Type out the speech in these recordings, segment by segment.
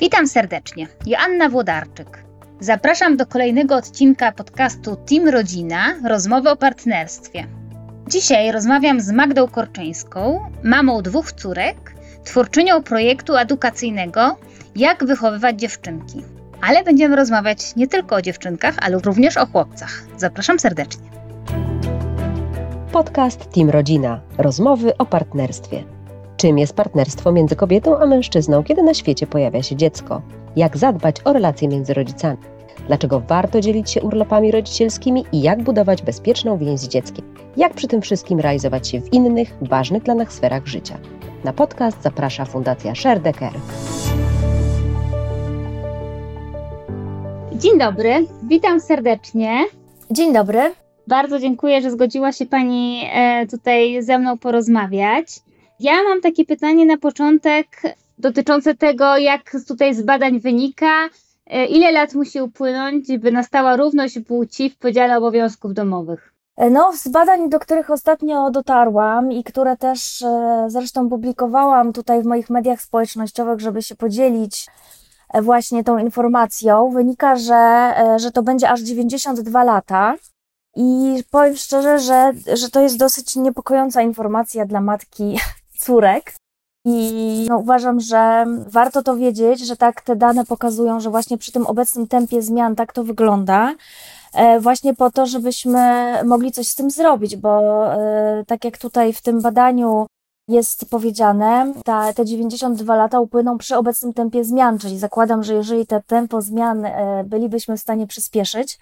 Witam serdecznie. Joanna Włodarczyk. Zapraszam do kolejnego odcinka podcastu Team Rodzina rozmowy o partnerstwie. Dzisiaj rozmawiam z Magdą Korczyńską, mamą dwóch córek, twórczynią projektu edukacyjnego Jak wychowywać dziewczynki. Ale będziemy rozmawiać nie tylko o dziewczynkach, ale również o chłopcach. Zapraszam serdecznie. Podcast Team Rodzina rozmowy o partnerstwie. Czym jest partnerstwo między kobietą a mężczyzną, kiedy na świecie pojawia się dziecko? Jak zadbać o relacje między rodzicami? Dlaczego warto dzielić się urlopami rodzicielskimi i jak budować bezpieczną więź z dzieckiem? Jak przy tym wszystkim realizować się w innych, ważnych dla nas sferach życia? Na podcast zaprasza Fundacja Sherdecker. Dzień dobry, witam serdecznie. Dzień dobry. Bardzo dziękuję, że zgodziła się Pani e, tutaj ze mną porozmawiać. Ja mam takie pytanie na początek dotyczące tego, jak tutaj z badań wynika, e, ile lat musi upłynąć, by nastała równość płci w podziale obowiązków domowych. E, no, z badań, do których ostatnio dotarłam i które też e, zresztą publikowałam tutaj w moich mediach społecznościowych, żeby się podzielić właśnie tą informacją, wynika, że, że to będzie aż 92 lata. I powiem szczerze, że, że to jest dosyć niepokojąca informacja dla matki córek. I no, uważam, że warto to wiedzieć, że tak te dane pokazują, że właśnie przy tym obecnym tempie zmian tak to wygląda. E, właśnie po to, żebyśmy mogli coś z tym zrobić, bo e, tak jak tutaj w tym badaniu jest powiedziane, ta, te 92 lata upłyną przy obecnym tempie zmian, czyli zakładam, że jeżeli te tempo zmian e, bylibyśmy w stanie przyspieszyć,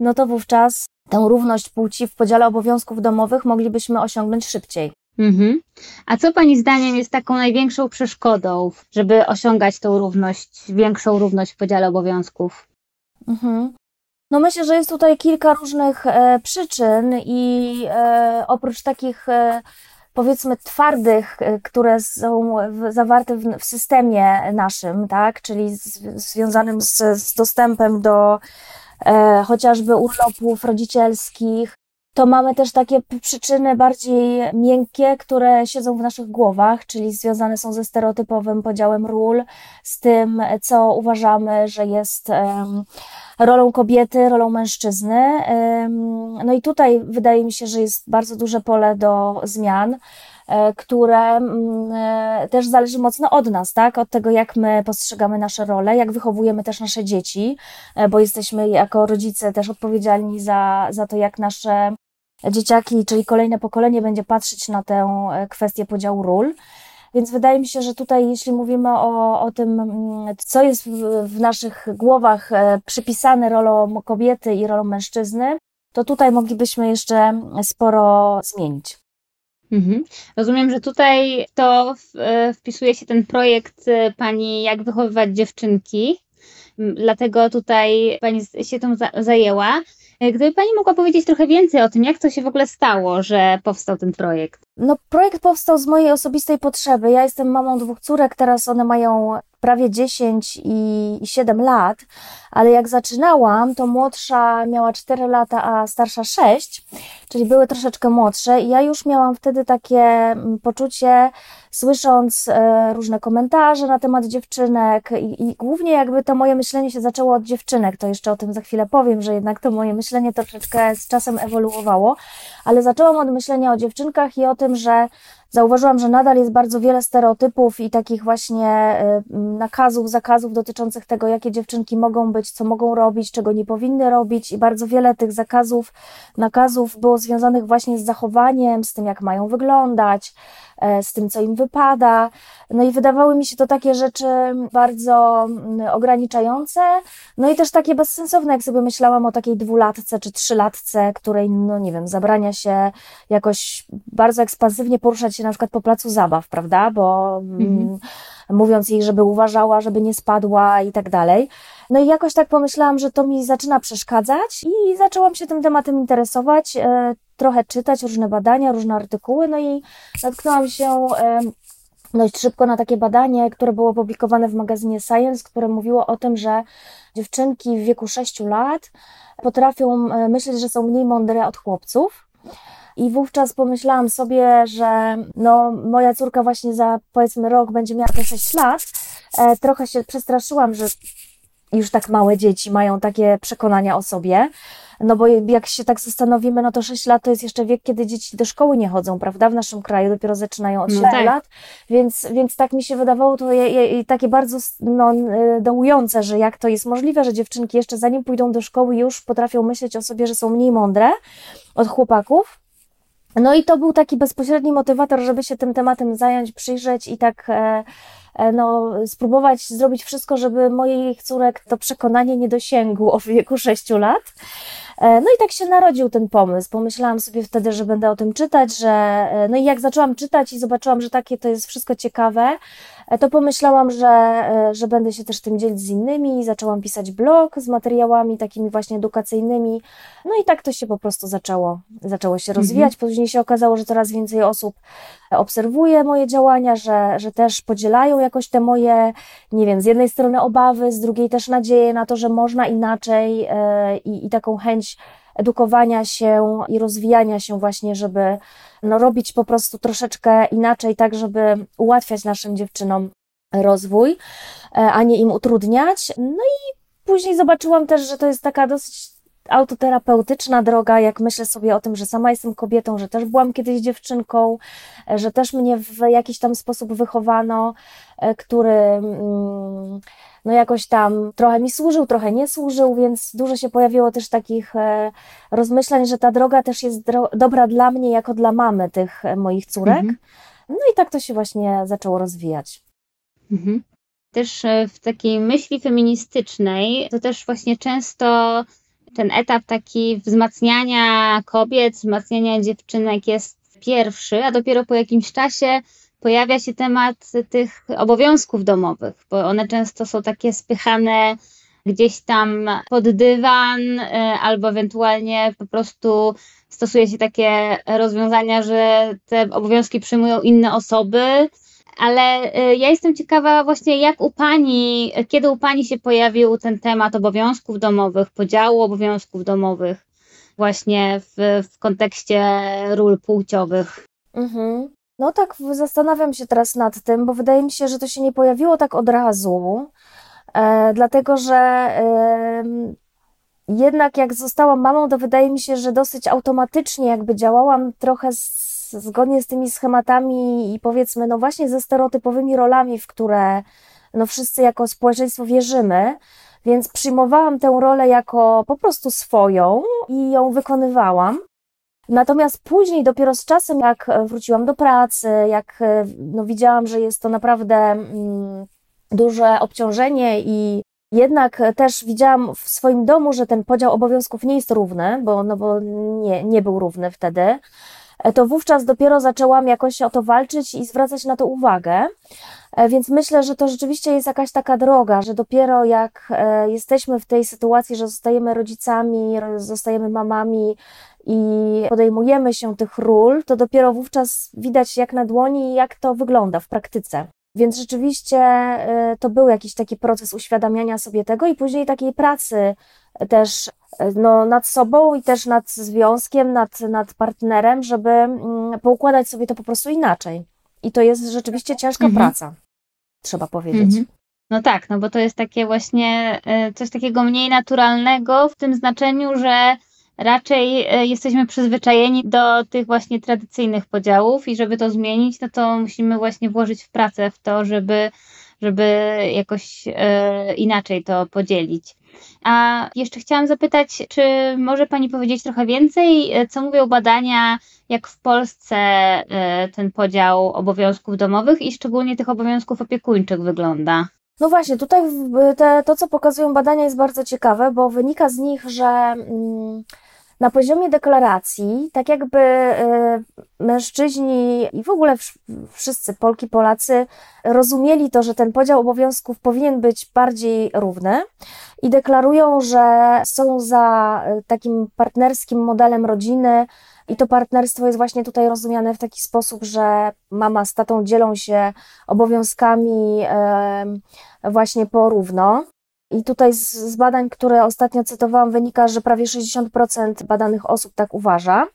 no to wówczas tę równość płci w podziale obowiązków domowych moglibyśmy osiągnąć szybciej. Mhm. A co Pani zdaniem jest taką największą przeszkodą, żeby osiągać tą równość, większą równość w podziale obowiązków? Mhm. No myślę, że jest tutaj kilka różnych e, przyczyn i e, oprócz takich e, powiedzmy twardych, e, które są zawarte w, systemie naszym, tak, czyli związanym z, z dostępem do e, chociażby urlopów rodzicielskich, to mamy też takie przyczyny bardziej miękkie, które siedzą w naszych głowach, czyli związane są ze stereotypowym podziałem ról, z tym, co uważamy, że jest um, rolą kobiety, rolą mężczyzny. Um, no i tutaj wydaje mi się, że jest bardzo duże pole do zmian e, które mm, e, też zależy mocno od nas, tak? Od tego, jak my postrzegamy nasze role, jak wychowujemy też nasze dzieci, e, bo jesteśmy jako rodzice też odpowiedzialni za, za to, jak nasze dzieciaki, czyli kolejne pokolenie będzie patrzeć na tę e, kwestię podziału ról. Więc wydaje mi się, że tutaj, jeśli mówimy o, o tym, mm, co jest w, naszych głowach e, przypisane rolą kobiety i rolą mężczyzny, to tutaj moglibyśmy jeszcze sporo zmienić. Mhm. Rozumiem, że tutaj to e, wpisuje się ten projekt pani Jak wychowywać dziewczynki. Dlatego tutaj pani się tym zajęła. E, gdyby Pani mogła powiedzieć trochę więcej o tym, jak to się w ogóle stało, że powstał ten projekt? No, projekt powstał z mojej osobistej potrzeby. Ja jestem mamą dwóch córek, teraz one mają prawie 10 i 7 lat, ale jak zaczynałam, to młodsza miała 4 lata, a starsza 6, czyli były troszeczkę młodsze i ja już miałam wtedy takie mm, poczucie, słysząc e, różne komentarze na temat dziewczynek i, i głównie jakby to moje myślenie się zaczęło od dziewczynek, to jeszcze o tym za chwilę powiem, że jednak to moje myślenie troszeczkę z czasem ewoluowało, ale zaczęłam od myślenia o dziewczynkach i o tym, że zauważyłam, że nadal jest bardzo wiele stereotypów i takich właśnie y, nakazów, zakazów dotyczących tego, jakie dziewczynki mogą być, co mogą robić, czego nie powinny robić, i bardzo wiele tych zakazów, nakazów było związanych właśnie z zachowaniem, z tym, jak mają wyglądać, z tym, co im wypada. No i wydawały mi się to takie rzeczy bardzo mm, ograniczające, no i też takie bezsensowne, jak sobie myślałam o takiej dwulatce czy trzylatce, której, no nie wiem, zabrania się jakoś bardzo ekspansywnie poruszać się na przykład po placu zabaw, prawda? Bo mm, mhm. mówiąc jej, żeby uważała, żeby nie spadła i tak dalej. No i jakoś tak pomyślałam, że to mi zaczyna przeszkadzać i zaczęłam się tym tematem interesować, e, trochę czytać różne badania, różne artykuły, no i natknęłam się e, dość szybko na takie badanie, które było opublikowane w magazynie Science, które mówiło o tym, że dziewczynki w wieku 6 lat potrafią e, myśleć, że są mniej mądre od chłopców. I wówczas pomyślałam sobie, że no, moja córka właśnie za powiedzmy rok będzie miała te 6 lat, trochę się przestraszyłam, że już tak małe dzieci mają takie przekonania o sobie. No bo jak się tak zastanowimy, no to 6 lat to jest jeszcze wiek, kiedy dzieci do szkoły nie chodzą, prawda? W naszym kraju dopiero zaczynają od 7 no tak. lat, więc, więc tak mi się wydawało to je, je, takie bardzo no, dołujące, że jak to jest możliwe, że dziewczynki jeszcze zanim pójdą do szkoły już potrafią myśleć o sobie, że są mniej mądre od chłopaków. No i to był taki bezpośredni motywator, żeby się tym tematem zająć, przyjrzeć i tak e, e, no, spróbować zrobić wszystko, żeby moich córek to przekonanie nie dosięgło w wieku 6 lat. E, no i tak się narodził ten pomysł. Pomyślałam sobie wtedy, że będę o tym czytać, że no i jak zaczęłam czytać i zobaczyłam, że takie to jest wszystko ciekawe, to pomyślałam, że, że będę się też tym dzielić z innymi. Zaczęłam pisać blog z materiałami takimi właśnie edukacyjnymi. No i tak to się po prostu zaczęło, zaczęło się rozwijać. Mhm. Później się okazało, że coraz więcej osób obserwuje moje działania, że, że też podzielają jakoś te moje, nie wiem, z jednej strony obawy, z drugiej też nadzieję na to, że można inaczej i, i taką chęć chęć edukowania się i rozwijania się właśnie, żeby no, robić po prostu troszeczkę inaczej, tak żeby ułatwiać naszym dziewczynom rozwój, e, a nie im utrudniać. No i później zobaczyłam też, że to jest taka dosyć autoterapeutyczna droga, jak myślę sobie o tym, że sama jestem kobietą, że też byłam kiedyś dziewczynką, e, że też mnie w jakiś tam sposób wychowano, e, który mm, no jakoś tam trochę mi służył, trochę nie służył, więc dużo się pojawiło też takich e, rozmyślań, że ta droga też jest dobra dla mnie jako dla mamy tych moich córek. Mhm. No i tak to się właśnie zaczęło rozwijać. Mhm. Też w takiej myśli feministycznej to też właśnie często ten etap taki wzmacniania kobiet, wzmacniania dziewczynek jest pierwszy, a dopiero po jakimś czasie pojawia się temat tych obowiązków domowych, bo one często są takie spychane gdzieś tam pod dywan, e, albo ewentualnie po prostu stosuje się takie rozwiązania, że te obowiązki przyjmują inne osoby, ale y, ja jestem ciekawa właśnie jak u Pani, kiedy u Pani się pojawił ten temat obowiązków domowych, podziału obowiązków domowych właśnie w, w kontekście ról płciowych. Mhm. No tak, zastanawiam się teraz nad tym, bo wydaje mi się, że to się nie pojawiło tak od razu, e, dlatego że e, jednak jak zostałam mamą, to wydaje mi się, że dosyć automatycznie jakby działałam trochę z zgodnie z tymi schematami i powiedzmy, no właśnie ze stereotypowymi rolami, w które no wszyscy jako społeczeństwo wierzymy, więc przyjmowałam tę rolę jako po prostu swoją i ją wykonywałam. Natomiast później, dopiero z czasem, jak wróciłam do pracy, jak no, widziałam, że jest to naprawdę mm, duże obciążenie i jednak też widziałam w swoim domu, że ten podział obowiązków nie jest równy, bo, no bo nie, nie był równy wtedy. E, to wówczas dopiero zaczęłam jakoś o to walczyć i zwracać na to uwagę. E, więc myślę, że to rzeczywiście jest jakaś taka droga, że dopiero jak e, jesteśmy w tej sytuacji, że zostajemy rodzicami, zostajemy mamami i podejmujemy się tych ról, to dopiero wówczas widać jak na dłoni, jak to wygląda w praktyce. Więc rzeczywiście to był jakiś taki proces uświadamiania sobie tego i później takiej pracy też no, nad sobą i też nad związkiem, nad, nad partnerem, żeby mm, poukładać sobie to po prostu inaczej. I to jest rzeczywiście ciężka mhm. praca, trzeba powiedzieć. Mhm. No tak, no bo to jest takie właśnie coś takiego mniej naturalnego w tym znaczeniu, że raczej e, jesteśmy przyzwyczajeni do tych właśnie tradycyjnych podziałów i żeby to zmienić, no to musimy właśnie włożyć w pracę w to, żeby, żeby jakoś e, inaczej to podzielić. A jeszcze chciałam zapytać, czy może Pani powiedzieć trochę więcej, e, co mówią badania, jak w Polsce ten podział obowiązków domowych i szczególnie tych obowiązków opiekuńczych wygląda? No właśnie, tutaj te, to, co pokazują badania, jest bardzo ciekawe, bo wynika z nich, że. Mm, na poziomie deklaracji, tak jakby y, mężczyźni i w ogóle wszyscy Polki, Polacy rozumieli to, że ten podział obowiązków powinien być bardziej równy i deklarują, że są za y, takim partnerskim modelem rodziny. I to partnerstwo jest właśnie tutaj rozumiane w taki sposób, że mama z tatą dzielą się obowiązkami właśnie porówno. I tutaj z, z, badań, które ostatnio cytowałam, wynika, że prawie 60% badanych osób tak uważa.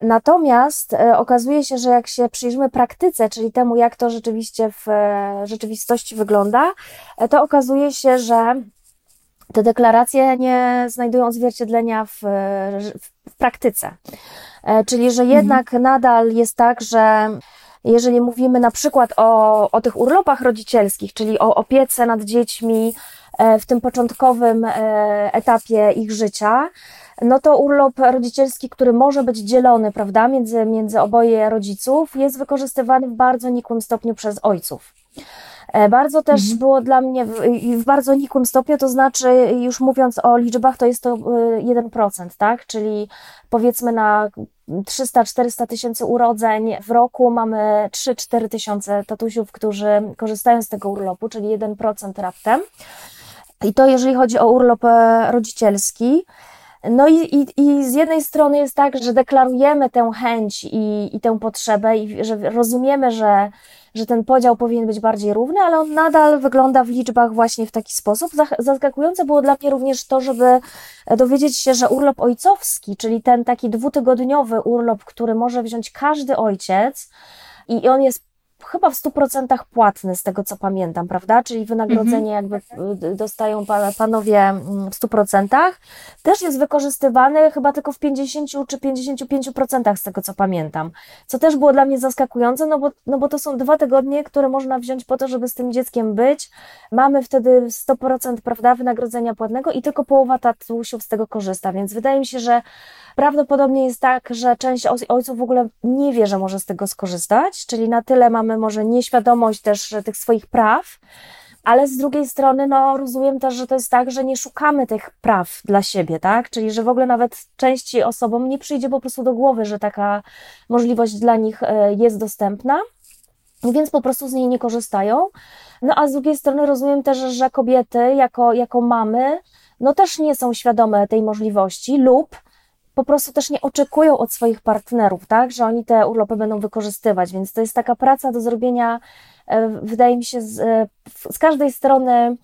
Natomiast e, okazuje się, że jak się przyjrzymy praktyce, czyli temu, jak to rzeczywiście w e, rzeczywistości wygląda, e, to okazuje się, że te deklaracje nie znajdują odzwierciedlenia w, w praktyce. Czyli, że jednak mhm. nadal jest tak, że jeżeli mówimy na przykład o, o tych urlopach rodzicielskich, czyli o opiece nad dziećmi w tym początkowym etapie ich życia, no to urlop rodzicielski, który może być dzielony, prawda, między, między oboje rodziców, jest wykorzystywany w bardzo nikłym stopniu przez ojców. E, bardzo też mhm. było dla mnie w, w, bardzo nikłym stopniu, to znaczy, już mówiąc o liczbach, to jest to 1%, e, tak? Czyli powiedzmy na 300-400 tysięcy urodzeń w roku mamy 3-4 tysiące tatusiów, którzy korzystają z tego urlopu, czyli 1% raptem. I to jeżeli chodzi o urlop e, rodzicielski. No i, i, i z jednej strony jest tak, że deklarujemy tę chęć i, i tę potrzebę i że rozumiemy, że, że ten podział powinien być bardziej równy, ale on nadal wygląda w liczbach właśnie w taki sposób. Zaskakujące było dla mnie również to, żeby dowiedzieć się, że urlop ojcowski, czyli ten taki dwutygodniowy urlop, który może wziąć każdy ojciec, i on jest chyba w 100% płatny, z tego co pamiętam, prawda? Czyli wynagrodzenie jakby y, dostają panowie mm, w 100%. Też jest wykorzystywany chyba tylko w 50 czy 55% z tego co pamiętam. Co też było dla mnie zaskakujące, no bo, no bo to są dwa tygodnie, które można wziąć po to, żeby z tym dzieckiem być. Mamy wtedy 100% prawda, wynagrodzenia płatnego i tylko połowa tatusiów z tego korzysta, więc wydaje mi się, że Prawdopodobnie jest tak, że część ojców w ogóle nie wie, że może z tego skorzystać, czyli na tyle mamy może nieświadomość też tych swoich praw, ale z drugiej strony, no, rozumiem też, że to jest tak, że nie szukamy tych praw dla siebie, tak? Czyli, że w ogóle nawet części osobom nie przyjdzie po prostu do głowy, że taka możliwość dla nich e, jest dostępna, więc po prostu z niej nie korzystają. No, a z drugiej strony rozumiem też, że kobiety, jako, jako mamy, no też nie są świadome tej możliwości lub po prostu też nie oczekują od swoich partnerów, tak, że oni te urlopy będą wykorzystywać, więc to jest taka praca do zrobienia, e, wydaje mi się, z, e, z każdej strony,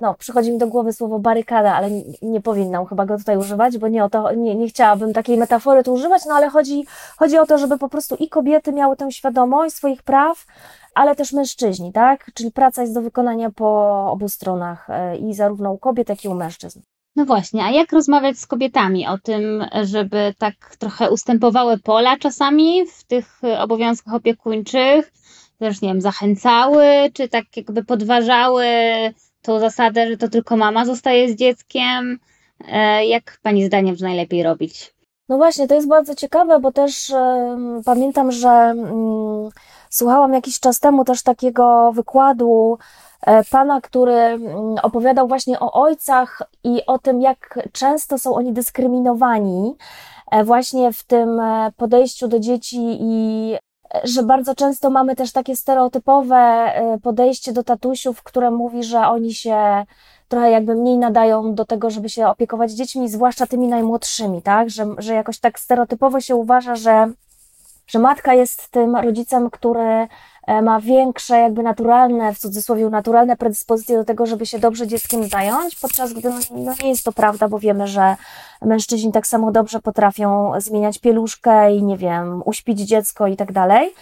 no, przychodzi mi do głowy słowo barykada, ale nie, nie powinnam chyba go tutaj używać, bo nie o to, nie, nie chciałabym takiej metafory tu używać, no ale chodzi, chodzi o to, żeby po prostu i kobiety miały tę świadomość swoich praw, ale też mężczyźni, tak? Czyli praca jest do wykonania po obu stronach e, i zarówno u kobiet, jak i u mężczyzn. No właśnie, a jak rozmawiać z kobietami o tym, żeby tak trochę ustępowały pola czasami w tych obowiązkach opiekuńczych, też nie wiem, zachęcały, czy tak jakby podważały tą zasadę, że to tylko mama zostaje z dzieckiem? E, jak Pani zdaniem to najlepiej robić? No właśnie, to jest bardzo ciekawe, bo też pamiętam, że y, słuchałam jakiś czas temu też takiego wykładu E, pana, który mm, opowiadał właśnie o ojcach i o tym, jak często są oni dyskryminowani e, właśnie w tym e, podejściu do dzieci i że bardzo często mamy też takie stereotypowe podejście do tatusiów, które mówi, że oni się trochę jakby mniej nadają do tego, żeby się opiekować dziećmi, zwłaszcza tymi najmłodszymi, tak? Że, że jakoś tak stereotypowo się uważa, że, że matka jest tym rodzicem, który E, ma większe, jakby naturalne, w cudzysłowie naturalne predyspozycje do tego, żeby się dobrze dzieckiem zająć, podczas gdy no, no nie jest to prawda, bo wiemy, że mężczyźni tak samo dobrze potrafią zmieniać pieluszkę i nie wiem, uśpić dziecko i tak dalej.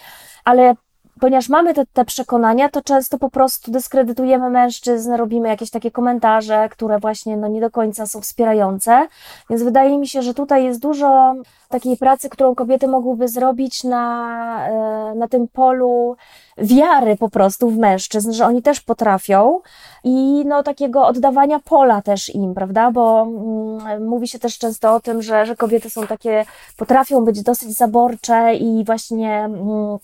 Ale ponieważ mamy te, te przekonania, to często po prostu dyskredytujemy mężczyzn, robimy jakieś takie komentarze, które właśnie no, nie do końca są wspierające. Więc wydaje mi się, że tutaj jest dużo takiej pracy, którą kobiety mogłyby zrobić na, e, na tym polu wiary po prostu w mężczyzn, że oni też potrafią i no takiego oddawania pola też im, prawda, bo mm, mówi się też często o tym, że, że kobiety są takie, potrafią być dosyć zaborcze i właśnie mm,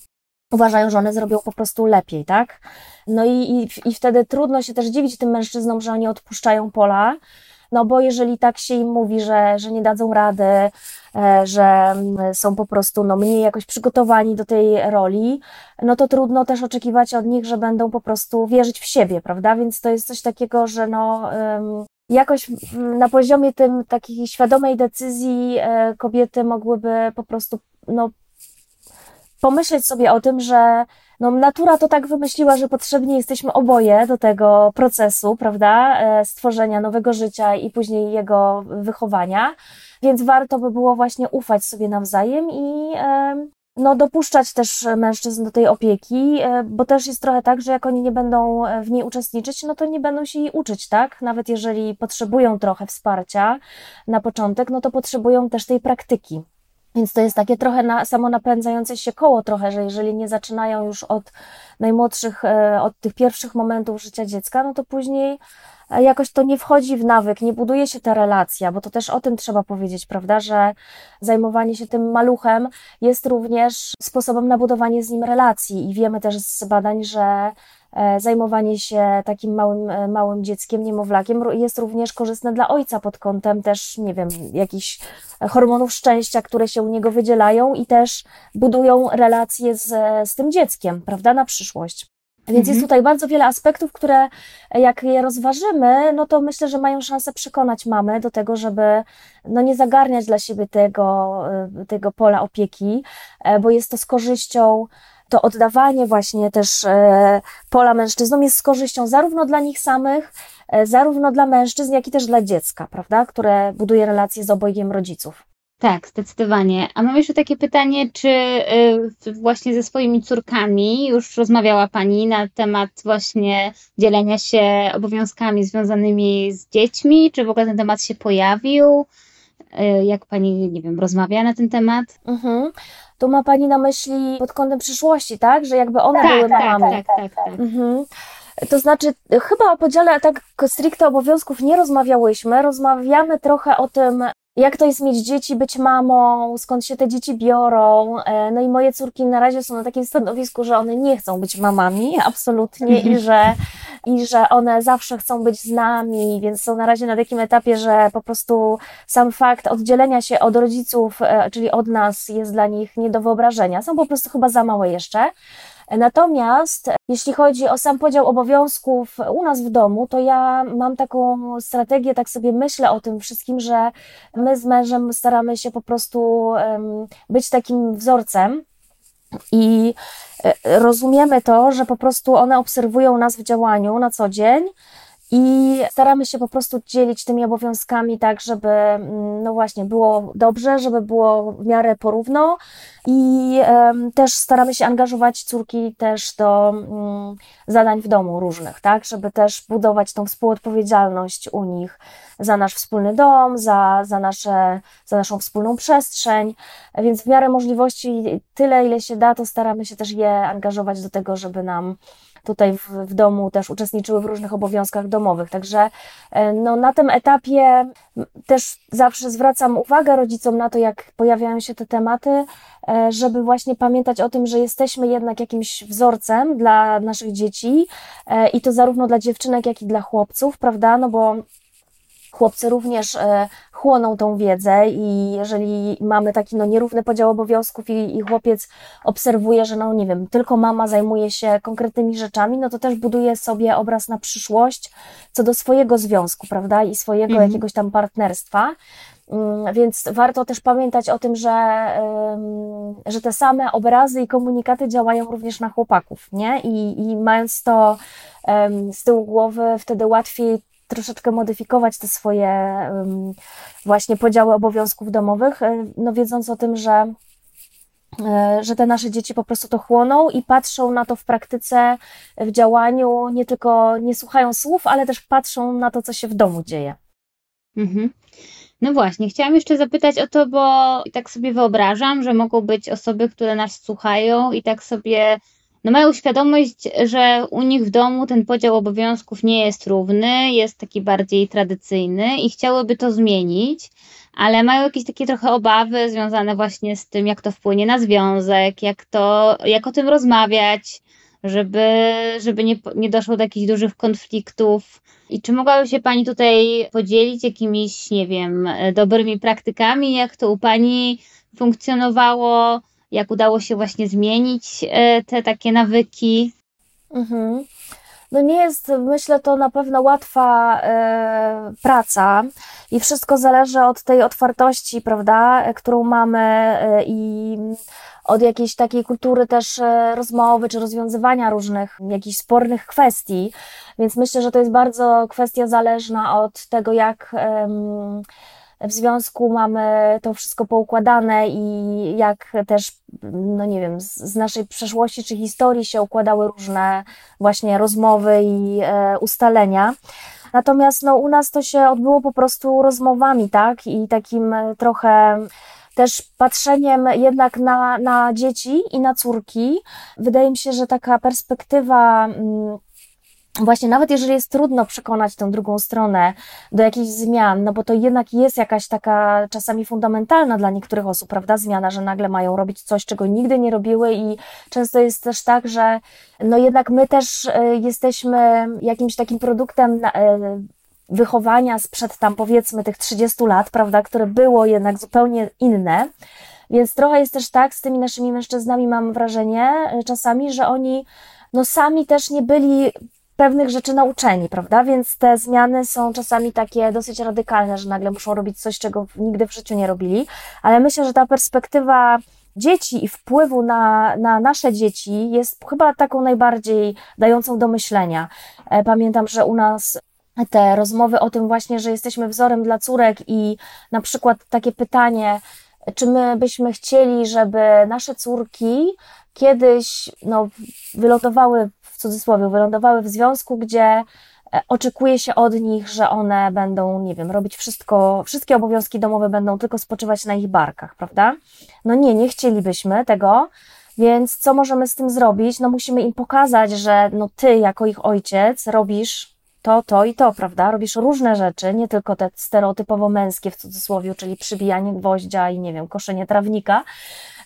uważają, że one zrobią po prostu lepiej, tak? No i, i, i wtedy trudno się też dziwić tym mężczyznom, że oni odpuszczają pola, no bo jeżeli tak się im mówi, że, że nie dadzą rady, e, że mm, są po prostu no, mniej jakoś przygotowani do tej roli, no to trudno też oczekiwać od nich, że będą po prostu wierzyć w siebie, prawda? Więc to jest coś takiego, że no, jakoś na poziomie tym takiej świadomej decyzji e, kobiety mogłyby po prostu no, pomyśleć sobie o tym, że no, natura to tak wymyśliła, że potrzebni jesteśmy oboje do tego procesu, prawda, e, stworzenia nowego życia i później jego wychowania. Więc warto by było właśnie ufać sobie nawzajem i no, dopuszczać też mężczyzn do tej opieki, e, bo też jest trochę tak, że jak oni nie będą e, w niej uczestniczyć, no to nie będą się jej uczyć, tak? Nawet jeżeli potrzebują trochę wsparcia na początek, no to potrzebują też tej praktyki. Więc to jest takie trochę na, samonapędzające się koło trochę, że jeżeli nie zaczynają już od najmłodszych, e, od tych pierwszych momentów życia dziecka, no to później jakoś to nie wchodzi w nawyk, nie buduje się ta relacja, bo to też o tym trzeba powiedzieć, prawda, że zajmowanie się tym maluchem jest również sposobem na budowanie z nim relacji i wiemy też z badań, że e, zajmowanie się takim małym, e, małym dzieckiem, niemowlakiem jest również korzystne dla ojca pod kątem też, nie wiem, jakichś hormonów szczęścia, które się u niego wydzielają i też budują relacje z, z tym dzieckiem, prawda, na przyszłość. Więc jest mhm. tutaj bardzo wiele aspektów, które jak je rozważymy, no to myślę, że mają szansę przekonać mamy do tego, żeby no nie zagarniać dla siebie tego, y, tego pola opieki, e, bo jest to z korzyścią to oddawanie właśnie też e, pola mężczyznom jest z korzyścią zarówno dla nich samych, e, zarówno dla mężczyzn, jak i też dla dziecka, prawda, które buduje relacje z obojgiem rodziców. Tak, zdecydowanie. A mam jeszcze takie pytanie, czy y, właśnie ze swoimi córkami już rozmawiała Pani na temat właśnie dzielenia się obowiązkami związanymi z dziećmi? Czy w ogóle ten temat się pojawił? Y, jak Pani, nie wiem, rozmawia na ten temat? Mhm. To ma Pani na myśli pod kątem przyszłości, tak? Że jakby one tak, były tak, mamami. Tak, tak, tak. tak. Mhm. To znaczy, chyba o podziale tak stricte obowiązków nie rozmawiałyśmy. Rozmawiamy trochę o tym, jak to jest mieć dzieci, być mamą, skąd się te dzieci biorą. E, no i moje córki na razie są na takim stanowisku, że one nie chcą być mamami, absolutnie, i że, i że one zawsze chcą być z nami, więc są na razie na takim etapie, że po prostu sam fakt oddzielenia się od rodziców, e, czyli od nas, jest dla nich nie do wyobrażenia. Są po prostu chyba za małe jeszcze. Natomiast jeśli chodzi o sam podział obowiązków u nas w domu, to ja mam taką strategię, tak sobie myślę o tym wszystkim, że my z mężem staramy się po prostu być takim wzorcem i e, rozumiemy to, że po prostu one obserwują nas w działaniu na co dzień i staramy się po prostu dzielić tymi obowiązkami tak, żeby mm, no właśnie było dobrze, żeby było w miarę porówno. I um, też staramy się angażować córki też do um, zadań w domu różnych, tak, żeby też budować tą współodpowiedzialność u nich za nasz wspólny dom, za, za, nasze, za naszą wspólną przestrzeń, więc w miarę możliwości tyle, ile się da, to staramy się też je angażować do tego, żeby nam tutaj w, w domu też uczestniczyły w różnych obowiązkach domowych. Także e, no, na tym etapie też zawsze zwracam uwagę rodzicom na to, jak pojawiają się te tematy, e, żeby właśnie pamiętać o tym, że jesteśmy jednak jakimś wzorcem dla naszych dzieci e, i to zarówno dla dziewczynek, jak i dla chłopców, prawda? No bo chłopcy również e, chłoną tą wiedzę i jeżeli mamy taki no, nierówny podział obowiązków i, i chłopiec obserwuje, że no nie wiem, tylko mama zajmuje się konkretnymi rzeczami, no to też buduje sobie obraz na przyszłość co do swojego związku, prawda, i swojego mhm. jakiegoś tam partnerstwa. Mm, więc warto też pamiętać o tym, że, że te same obrazy i komunikaty działają również na chłopaków, nie? I, i mając to z tyłu głowy, wtedy łatwiej troszeczkę modyfikować te swoje właśnie podziały obowiązków domowych, e, no wiedząc o tym, że e, że te nasze dzieci po prostu to chłoną i patrzą na to w praktyce, w działaniu, nie tylko nie słuchają słów, ale też patrzą na to, co się w domu dzieje. Mhm. No właśnie, chciałam jeszcze zapytać o to, bo tak sobie wyobrażam, że mogą być osoby, które nas słuchają i tak sobie no mają świadomość, że u nich w domu ten podział obowiązków nie jest równy, jest taki bardziej tradycyjny i chciałyby to zmienić, ale mają jakieś takie trochę obawy związane właśnie z tym, jak to wpłynie na związek, jak to, jak o tym rozmawiać, żeby, żeby nie, nie doszło do jakichś dużych konfliktów. I czy mogłaby się Pani tutaj podzielić jakimiś, nie wiem, dobrymi praktykami, jak to u Pani funkcjonowało? Jak udało się właśnie zmienić e, te takie nawyki. Mhm. no nie jest, myślę, to na pewno łatwa e, praca i wszystko zależy od tej otwartości, prawda, którą mamy e, i od jakiejś takiej kultury też rozmowy czy rozwiązywania różnych jakichś spornych kwestii. Więc myślę, że to jest bardzo kwestia zależna od tego, jak w związku mamy to wszystko poukładane i jak też, no nie wiem, z naszej przeszłości czy historii się układały różne właśnie rozmowy i e, ustalenia. Natomiast no, u nas to się odbyło po prostu rozmowami, tak? I takim trochę też patrzeniem jednak na, na dzieci i na córki. Wydaje mi się, że taka perspektywa. Mm, właśnie nawet jeżeli jest trudno przekonać tę drugą stronę do jakichś zmian, no bo to jednak jest jakaś taka czasami fundamentalna dla niektórych osób, prawda, zmiana, że nagle mają robić coś, czego nigdy nie robiły i często jest też tak, że no jednak my też e, jesteśmy jakimś takim produktem e, wychowania sprzed tam powiedzmy tych 30 lat, prawda, które było jednak zupełnie inne. Więc trochę jest też tak z tymi naszymi mężczyznami, mam wrażenie czasami, że oni no sami też nie byli pewnych rzeczy nauczeni, prawda? Więc te zmiany są czasami takie dosyć radykalne, że nagle muszą robić coś, czego nigdy w życiu nie robili. Ale myślę, że ta perspektywa dzieci i wpływu na, na nasze dzieci jest chyba taką najbardziej dającą do myślenia. E, pamiętam, że u nas te rozmowy o tym właśnie, że jesteśmy wzorem dla córek i na przykład takie pytanie, czy my byśmy chcieli, żeby nasze córki kiedyś no, wylądowały, w cudzysłowie, wylądowały w związku, gdzie e, oczekuje się od nich, że one będą, nie wiem, robić wszystko, wszystkie obowiązki domowe będą tylko spoczywać na ich barkach, prawda? No nie, nie chcielibyśmy tego, więc co możemy z tym zrobić? No musimy im pokazać, że no ty jako ich ojciec robisz to, to i to, prawda? Robisz różne rzeczy, nie tylko te stereotypowo męskie w cudzysłowie, czyli przybijanie gwoździa i nie wiem, koszenie trawnika,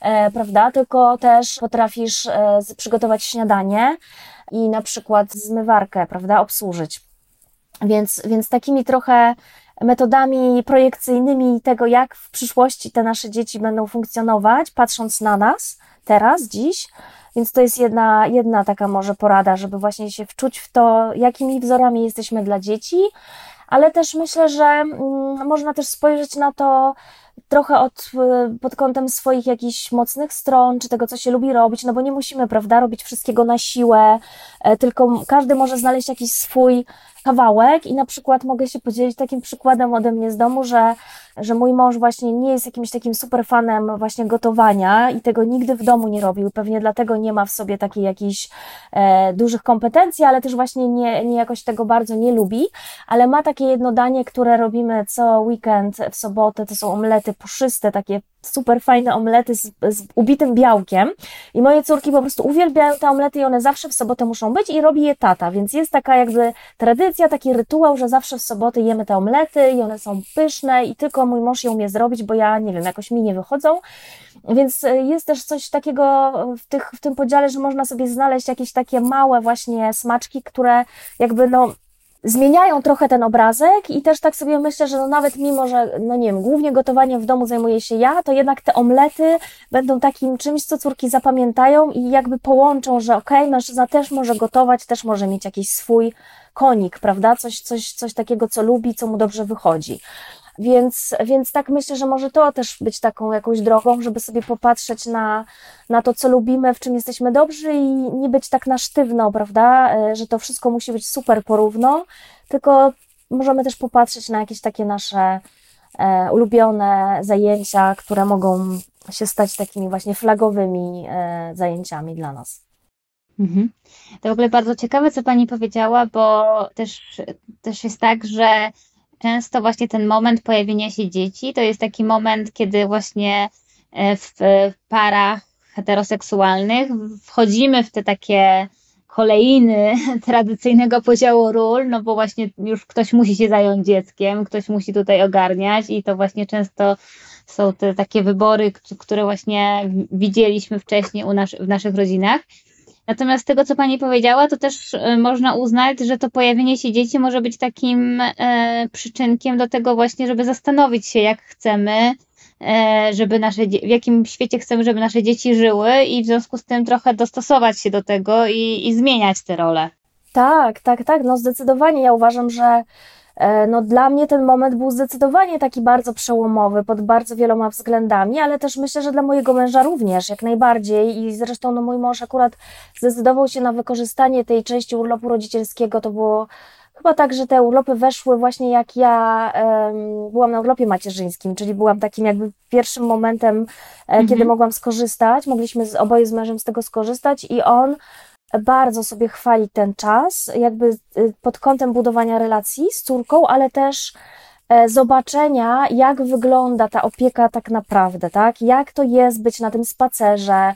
e, prawda? Tylko też potrafisz e, przygotować śniadanie i na przykład zmywarkę, prawda? Obsłużyć. Więc, więc takimi trochę metodami projekcyjnymi tego, jak w przyszłości te nasze dzieci będą funkcjonować, patrząc na nas teraz, dziś, więc to jest jedna, jedna taka może porada, żeby właśnie się wczuć w to, jakimi wzorami jesteśmy dla dzieci, ale też myślę, że mm, można też spojrzeć na to trochę od, pod kątem swoich jakichś mocnych stron, czy tego, co się lubi robić, no bo nie musimy, prawda, robić wszystkiego na siłę, e, tylko każdy może znaleźć jakiś swój kawałek i na przykład mogę się podzielić takim przykładem ode mnie z domu, że, że mój mąż właśnie nie jest jakimś takim super fanem właśnie gotowania i tego nigdy w domu nie robił. Pewnie dlatego nie ma w sobie takiej jakichś e, dużych kompetencji, ale też właśnie nie, nie jakoś tego bardzo nie lubi, ale ma takie jedno danie, które robimy co weekend w sobotę, to są omlety puszyste, takie super fajne omlety z, z ubitym białkiem. I moje córki po prostu uwielbiają te omlety i one zawsze w sobotę muszą być i robi je tata, więc jest taka jakby tradycja, taki rytuał, że zawsze w sobotę jemy te omlety i one są pyszne i tylko mój mąż je umie zrobić, bo ja, nie wiem, jakoś mi nie wychodzą, więc e, jest też coś takiego w, tych, w tym podziale, że można sobie znaleźć jakieś takie małe właśnie smaczki, które jakby no zmieniają trochę ten obrazek i też tak sobie myślę, że no nawet mimo, że no nie wiem, głównie gotowaniem w domu zajmuję się ja, to jednak te omlety będą takim czymś, co córki zapamiętają i jakby połączą, że okej, okay, mężczyzna też może gotować, też może mieć jakiś swój konik, prawda? Coś, coś, coś takiego, co lubi, co mu dobrze wychodzi. Więc, więc tak myślę, że może to też być taką jakąś drogą, żeby sobie popatrzeć na, na to, co lubimy, w czym jesteśmy dobrzy i nie być tak na sztywno, prawda, e, że to wszystko musi być super porówno, tylko możemy też popatrzeć na jakieś takie nasze e, ulubione zajęcia, które mogą się stać takimi właśnie flagowymi e, zajęciami dla nas. Mhm. To w ogóle bardzo ciekawe, co Pani powiedziała, bo też, też jest tak, że często właśnie ten moment pojawienia się dzieci to jest taki moment, kiedy właśnie e, w parach heteroseksualnych wchodzimy w te takie kolejny tradycyjnego podziału ról, no bo właśnie już ktoś musi się zająć dzieckiem, ktoś musi tutaj ogarniać i to właśnie często są te takie wybory, które właśnie widzieliśmy wcześniej u nas, w naszych rodzinach. Natomiast z tego, co Pani powiedziała, to też e, można uznać, że to pojawienie się dzieci może być takim e, przyczynkiem do tego właśnie, żeby zastanowić się, jak chcemy, e, żeby nasze, w jakim świecie chcemy, żeby nasze dzieci żyły i w związku z tym trochę dostosować się do tego i, i zmieniać te role. Tak, tak, tak, no zdecydowanie. Ja uważam, że no dla mnie ten moment był zdecydowanie taki bardzo przełomowy pod bardzo wieloma względami, ale też myślę, że dla mojego męża również, jak najbardziej. I zresztą no mój mąż akurat zdecydował się na wykorzystanie tej części urlopu rodzicielskiego. To było chyba tak, że te urlopy weszły właśnie jak ja um, byłam na urlopie macierzyńskim, czyli byłam takim jakby pierwszym momentem, mhm. kiedy mogłam skorzystać. Mogliśmy z, oboje z mężem z tego skorzystać i on bardzo sobie chwali ten czas, jakby y, pod kątem budowania relacji z córką, ale też e, zobaczenia, jak wygląda ta opieka tak naprawdę, tak? Jak to jest być na tym spacerze,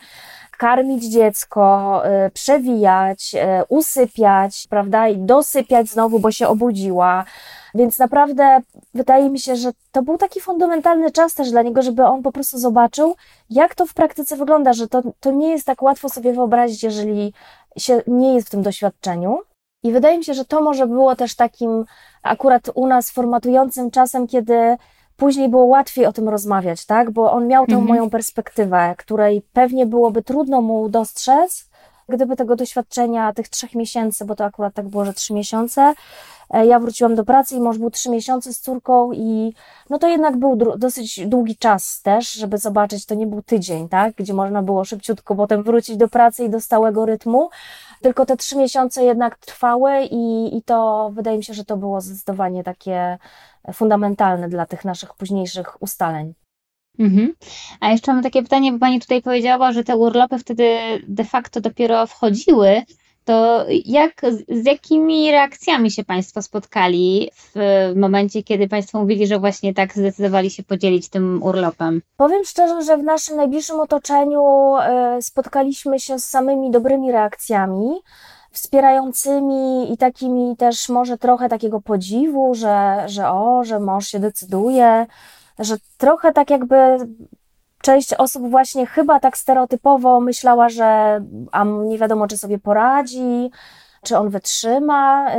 karmić dziecko, y, przewijać, y, usypiać, prawda? I dosypiać znowu, bo się obudziła. Więc naprawdę wydaje mi się, że to był taki fundamentalny czas też dla niego, żeby on po prostu zobaczył, jak to w praktyce wygląda, że to, to nie jest tak łatwo sobie wyobrazić, jeżeli się nie jest w tym doświadczeniu. I wydaje mi się, że to może było też takim akurat u nas formatującym czasem, kiedy później było łatwiej o tym rozmawiać, tak? Bo on miał tą mhm. moją perspektywę, której pewnie byłoby trudno mu dostrzec, gdyby tego doświadczenia tych trzech miesięcy, bo to akurat tak było, że trzy miesiące, e, ja wróciłam do pracy i mąż był trzy miesiące z córką i no to jednak był dosyć długi czas też, żeby zobaczyć, to nie był tydzień, tak, gdzie można było szybciutko potem wrócić do pracy i do stałego rytmu, tylko te trzy miesiące jednak trwały i, i to wydaje mi się, że to było zdecydowanie takie fundamentalne dla tych naszych późniejszych ustaleń. Mhm. A jeszcze mam takie pytanie, bo Pani tutaj powiedziała, że te urlopy wtedy de facto dopiero wchodziły. To jak, z jakimi reakcjami się Państwo spotkali w momencie, kiedy Państwo mówili, że właśnie tak zdecydowali się podzielić tym urlopem? Powiem szczerze, że w naszym najbliższym otoczeniu e, spotkaliśmy się z samymi dobrymi reakcjami wspierającymi i takimi też może trochę takiego podziwu, że, że o, że mąż się decyduje, że trochę tak jakby część osób właśnie chyba tak stereotypowo myślała, że a nie wiadomo, czy sobie poradzi, czy on wytrzyma,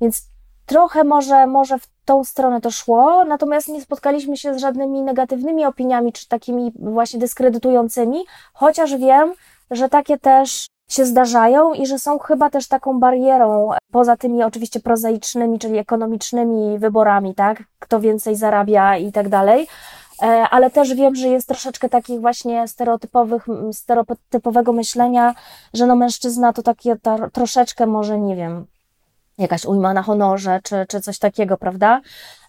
więc trochę może, może w tą stronę to szło, natomiast nie spotkaliśmy się z żadnymi negatywnymi opiniami, czy takimi właśnie dyskredytującymi, chociaż wiem, że takie też się zdarzają i że są chyba też taką barierą, poza tymi oczywiście prozaicznymi, czyli ekonomicznymi wyborami, tak, kto więcej zarabia i tak dalej, e, ale też wiem, że jest troszeczkę takich właśnie stereotypowych, stereotypowego myślenia, że no mężczyzna to takie ta, troszeczkę może, nie wiem, jakaś ujma na honorze, czy, czy coś takiego, prawda?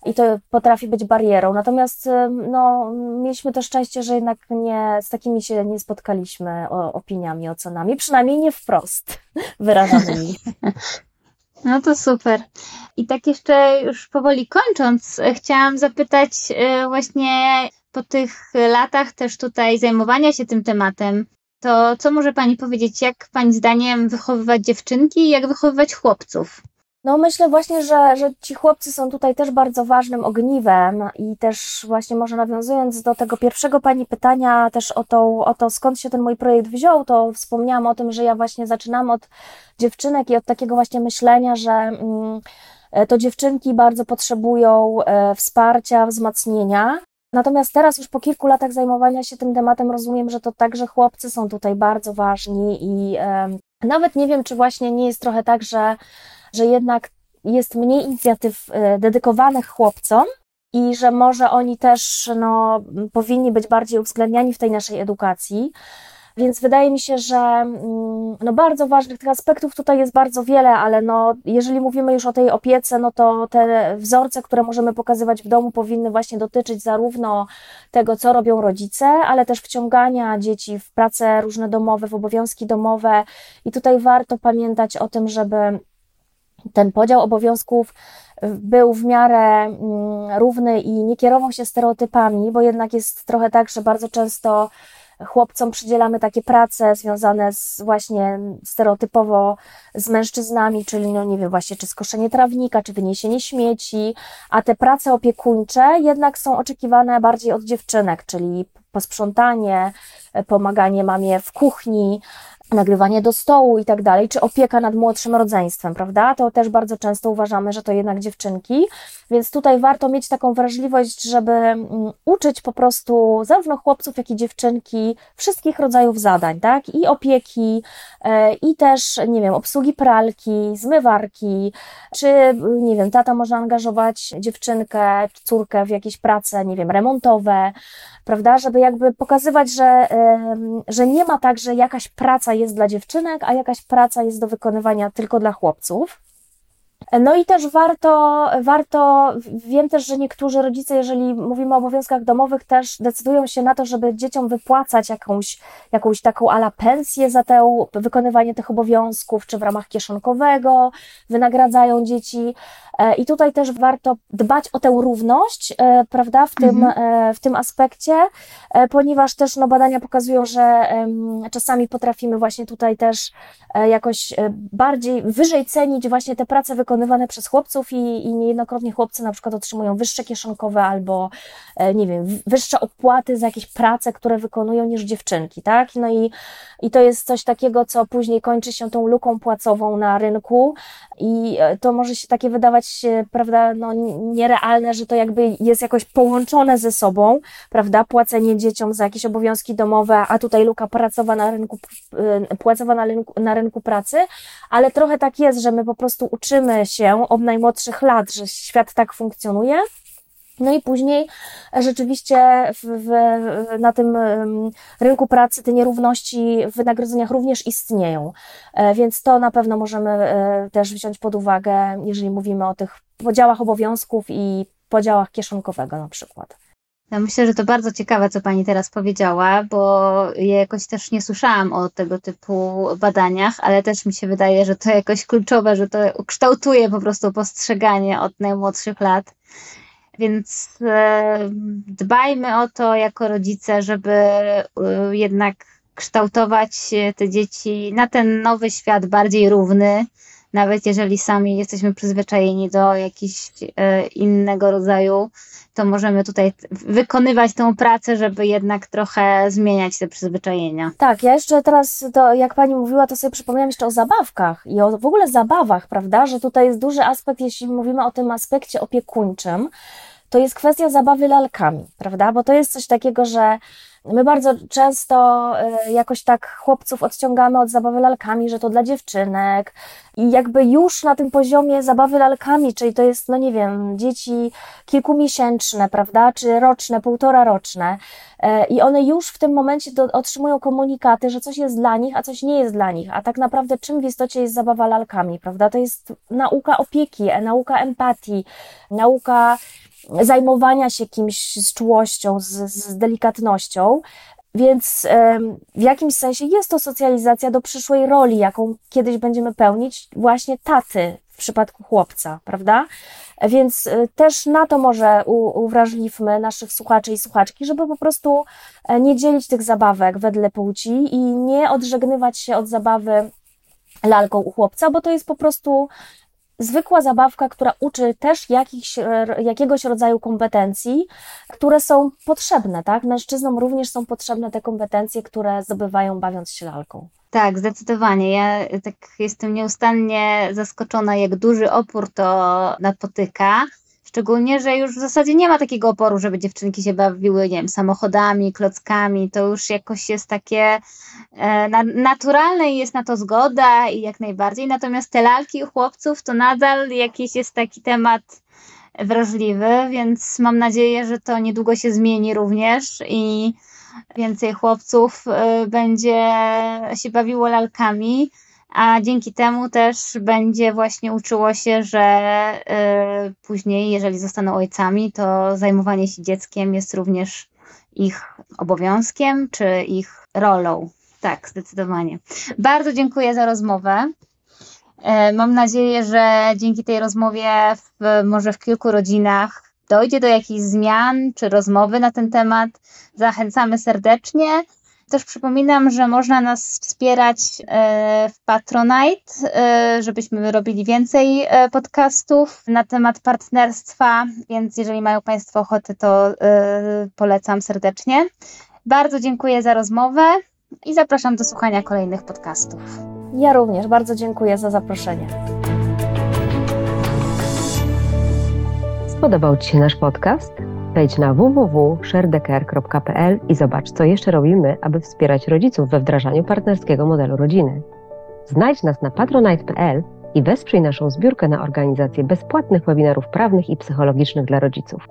I to potrafi być barierą. Natomiast no, mieliśmy to szczęście, że jednak nie, z takimi się nie spotkaliśmy o, opiniami, ocenami, przynajmniej nie wprost wyrażanymi. No to super. I tak jeszcze już powoli kończąc, chciałam zapytać e, właśnie po tych latach też tutaj zajmowania się tym tematem, to co może Pani powiedzieć, jak Pani zdaniem wychowywać dziewczynki i jak wychowywać chłopców? No myślę właśnie, że, że ci chłopcy są tutaj też bardzo ważnym ogniwem i też właśnie może nawiązując do tego pierwszego Pani pytania też o to, o to skąd się ten mój projekt wziął, to wspomniałam o tym, że ja właśnie zaczynam od dziewczynek i od takiego właśnie myślenia, że mm, to dziewczynki bardzo potrzebują e, wsparcia, wzmocnienia. Natomiast teraz już po kilku latach zajmowania się tym tematem rozumiem, że to także chłopcy są tutaj bardzo ważni i e, nawet nie wiem, czy właśnie nie jest trochę tak, że że jednak jest mniej inicjatyw y, dedykowanych chłopcom i że może oni też no, powinni być bardziej uwzględniani w tej naszej edukacji. Więc wydaje mi się, że mm, no bardzo ważnych tych aspektów tutaj jest bardzo wiele, ale no, jeżeli mówimy już o tej opiece, no to te wzorce, które możemy pokazywać w domu, powinny właśnie dotyczyć zarówno tego, co robią rodzice, ale też wciągania dzieci w prace różne domowe, w obowiązki domowe. I tutaj warto pamiętać o tym, żeby ten podział obowiązków był w miarę mm, równy i nie kierował się stereotypami, bo jednak jest trochę tak, że bardzo często chłopcom przydzielamy takie prace związane z właśnie stereotypowo z mężczyznami, czyli no nie wiem, właśnie czy skoszenie trawnika, czy wyniesienie śmieci, a te prace opiekuńcze jednak są oczekiwane bardziej od dziewczynek, czyli posprzątanie, pomaganie mamie w kuchni, nagrywanie do stołu i tak dalej, czy opieka nad młodszym rodzeństwem, prawda? To też bardzo często uważamy, że to jednak dziewczynki, więc tutaj warto mieć taką wrażliwość, żeby mm, uczyć po prostu zarówno chłopców, jak i dziewczynki wszystkich rodzajów zadań, tak? I opieki, e, i też, nie wiem, obsługi pralki, zmywarki, czy, nie wiem, tata może angażować dziewczynkę, córkę w jakieś prace, nie wiem, remontowe, prawda? Żeby jakby pokazywać, że, że nie ma tak, że jakaś praca jest dla dziewczynek, a jakaś praca jest do wykonywania tylko dla chłopców. No i też warto, warto, wiem też, że niektórzy rodzice, jeżeli mówimy o obowiązkach domowych, też decydują się na to, żeby dzieciom wypłacać jakąś, jakąś taką ala pensję za te wykonywanie tych obowiązków, czy w ramach kieszonkowego wynagradzają dzieci. E, I tutaj też warto dbać o tę równość, e, prawda, w tym, mhm. E, w tym aspekcie, ponieważ też no, badania pokazują, że czasami potrafimy właśnie tutaj też jakoś bardziej, wyżej cenić właśnie te prace wykonywane przez chłopców i, i niejednokrotnie chłopcy na przykład otrzymują wyższe kieszonkowe albo, nie wiem, wyższe opłaty za jakieś prace, które wykonują niż dziewczynki, tak? No i, i to jest coś takiego, co później kończy się tą luką płacową na rynku i to może się takie wydawać prawda, no, nierealne, że to jakby jest jakoś połączone ze sobą, prawda, płacenie dzieciom za jakieś obowiązki domowe, a tutaj luka pracowa na rynku, płacowa na rynku, na rynku pracy, ale trochę tak jest, że my po prostu uczymy się od najmłodszych lat, że świat tak funkcjonuje, no i później rzeczywiście w, w, na tym rynku pracy te nierówności w wynagrodzeniach również istnieją, e, więc to na pewno możemy e, też wziąć pod uwagę, jeżeli mówimy o tych podziałach obowiązków i podziałach kieszonkowego na przykład. Ja myślę, że to bardzo ciekawe, co Pani teraz powiedziała, bo ja jakoś też nie słyszałam o tego typu badaniach, ale też mi się wydaje, że to jakoś kluczowe, że to kształtuje po prostu postrzeganie od najmłodszych lat. Więc e, dbajmy o to jako rodzice, żeby e, jednak kształtować te dzieci na ten nowy świat bardziej równy, nawet jeżeli sami jesteśmy przyzwyczajeni do jakiegoś e, innego rodzaju, to możemy tutaj wykonywać tę pracę, żeby jednak trochę zmieniać te przyzwyczajenia. Tak, ja jeszcze teraz, to jak pani mówiła, to sobie przypomniałam jeszcze o zabawkach i o w ogóle zabawach, prawda, że tutaj jest duży aspekt, jeśli mówimy o tym aspekcie opiekuńczym, to jest kwestia zabawy lalkami, prawda? Bo to jest coś takiego, że my bardzo często e, jakoś tak chłopców odciągamy od zabawy lalkami, że to dla dziewczynek i jakby już na tym poziomie zabawy lalkami, czyli to jest, no nie wiem, dzieci kilkumiesięczne, prawda, czy roczne, półtora roczne e, i one już w tym momencie do, otrzymują komunikaty, że coś jest dla nich, a coś nie jest dla nich, a tak naprawdę czym w istocie jest zabawa lalkami, prawda? To jest nauka opieki, e, nauka empatii, nauka zajmowania się kimś z czułością, z, z delikatnością. Więc w jakimś sensie jest to socjalizacja do przyszłej roli, jaką kiedyś będziemy pełnić, właśnie taty w przypadku chłopca, prawda? Więc e, też na to może uwrażliwmy naszych słuchaczy i słuchaczki, żeby po prostu e, nie dzielić tych zabawek wedle płci i nie odżegnywać się od zabawy lalką u chłopca, bo to jest po prostu zwykła zabawka, która uczy też jakichś, e, jakiegoś rodzaju kompetencji, które są potrzebne, tak? Mężczyznom również są potrzebne te kompetencje, które zdobywają bawiąc się lalką. Tak, zdecydowanie. Ja tak jestem nieustannie zaskoczona, jak duży opór to napotyka. Szczególnie, że już w zasadzie nie ma takiego oporu, żeby dziewczynki się bawiły, nie wiem, samochodami, klockami. To już jakoś jest takie e, na, naturalne i jest na to zgoda i jak najbardziej. Natomiast te lalki u chłopców to nadal jakiś jest taki temat wrażliwy, więc mam nadzieję, że to niedługo się zmieni również i więcej chłopców y, będzie się bawiło lalkami a dzięki temu też będzie właśnie uczyło się, że y, później, jeżeli zostaną ojcami, to zajmowanie się dzieckiem jest również ich obowiązkiem czy ich rolą. Tak, zdecydowanie. Bardzo dziękuję za rozmowę. Y, mam nadzieję, że dzięki tej rozmowie, w, może w kilku rodzinach, dojdzie do jakichś zmian czy rozmowy na ten temat. Zachęcamy serdecznie. Też przypominam, że można nas wspierać e, w Patronite, e, żebyśmy robili więcej e, podcastów na temat partnerstwa, więc jeżeli mają Państwo ochotę, to polecam serdecznie. Bardzo dziękuję za rozmowę i zapraszam do słuchania kolejnych podcastów. Ja również bardzo dziękuję za zaproszenie. Spodobał Ci się nasz podcast? Wejdź na www.sharedecare.pl i zobacz, co jeszcze robimy, aby wspierać rodziców we wdrażaniu partnerskiego modelu rodziny. Znajdź nas na patronite.pl i wesprzyj naszą zbiórkę na organizację bezpłatnych webinarów prawnych i psychologicznych dla rodziców.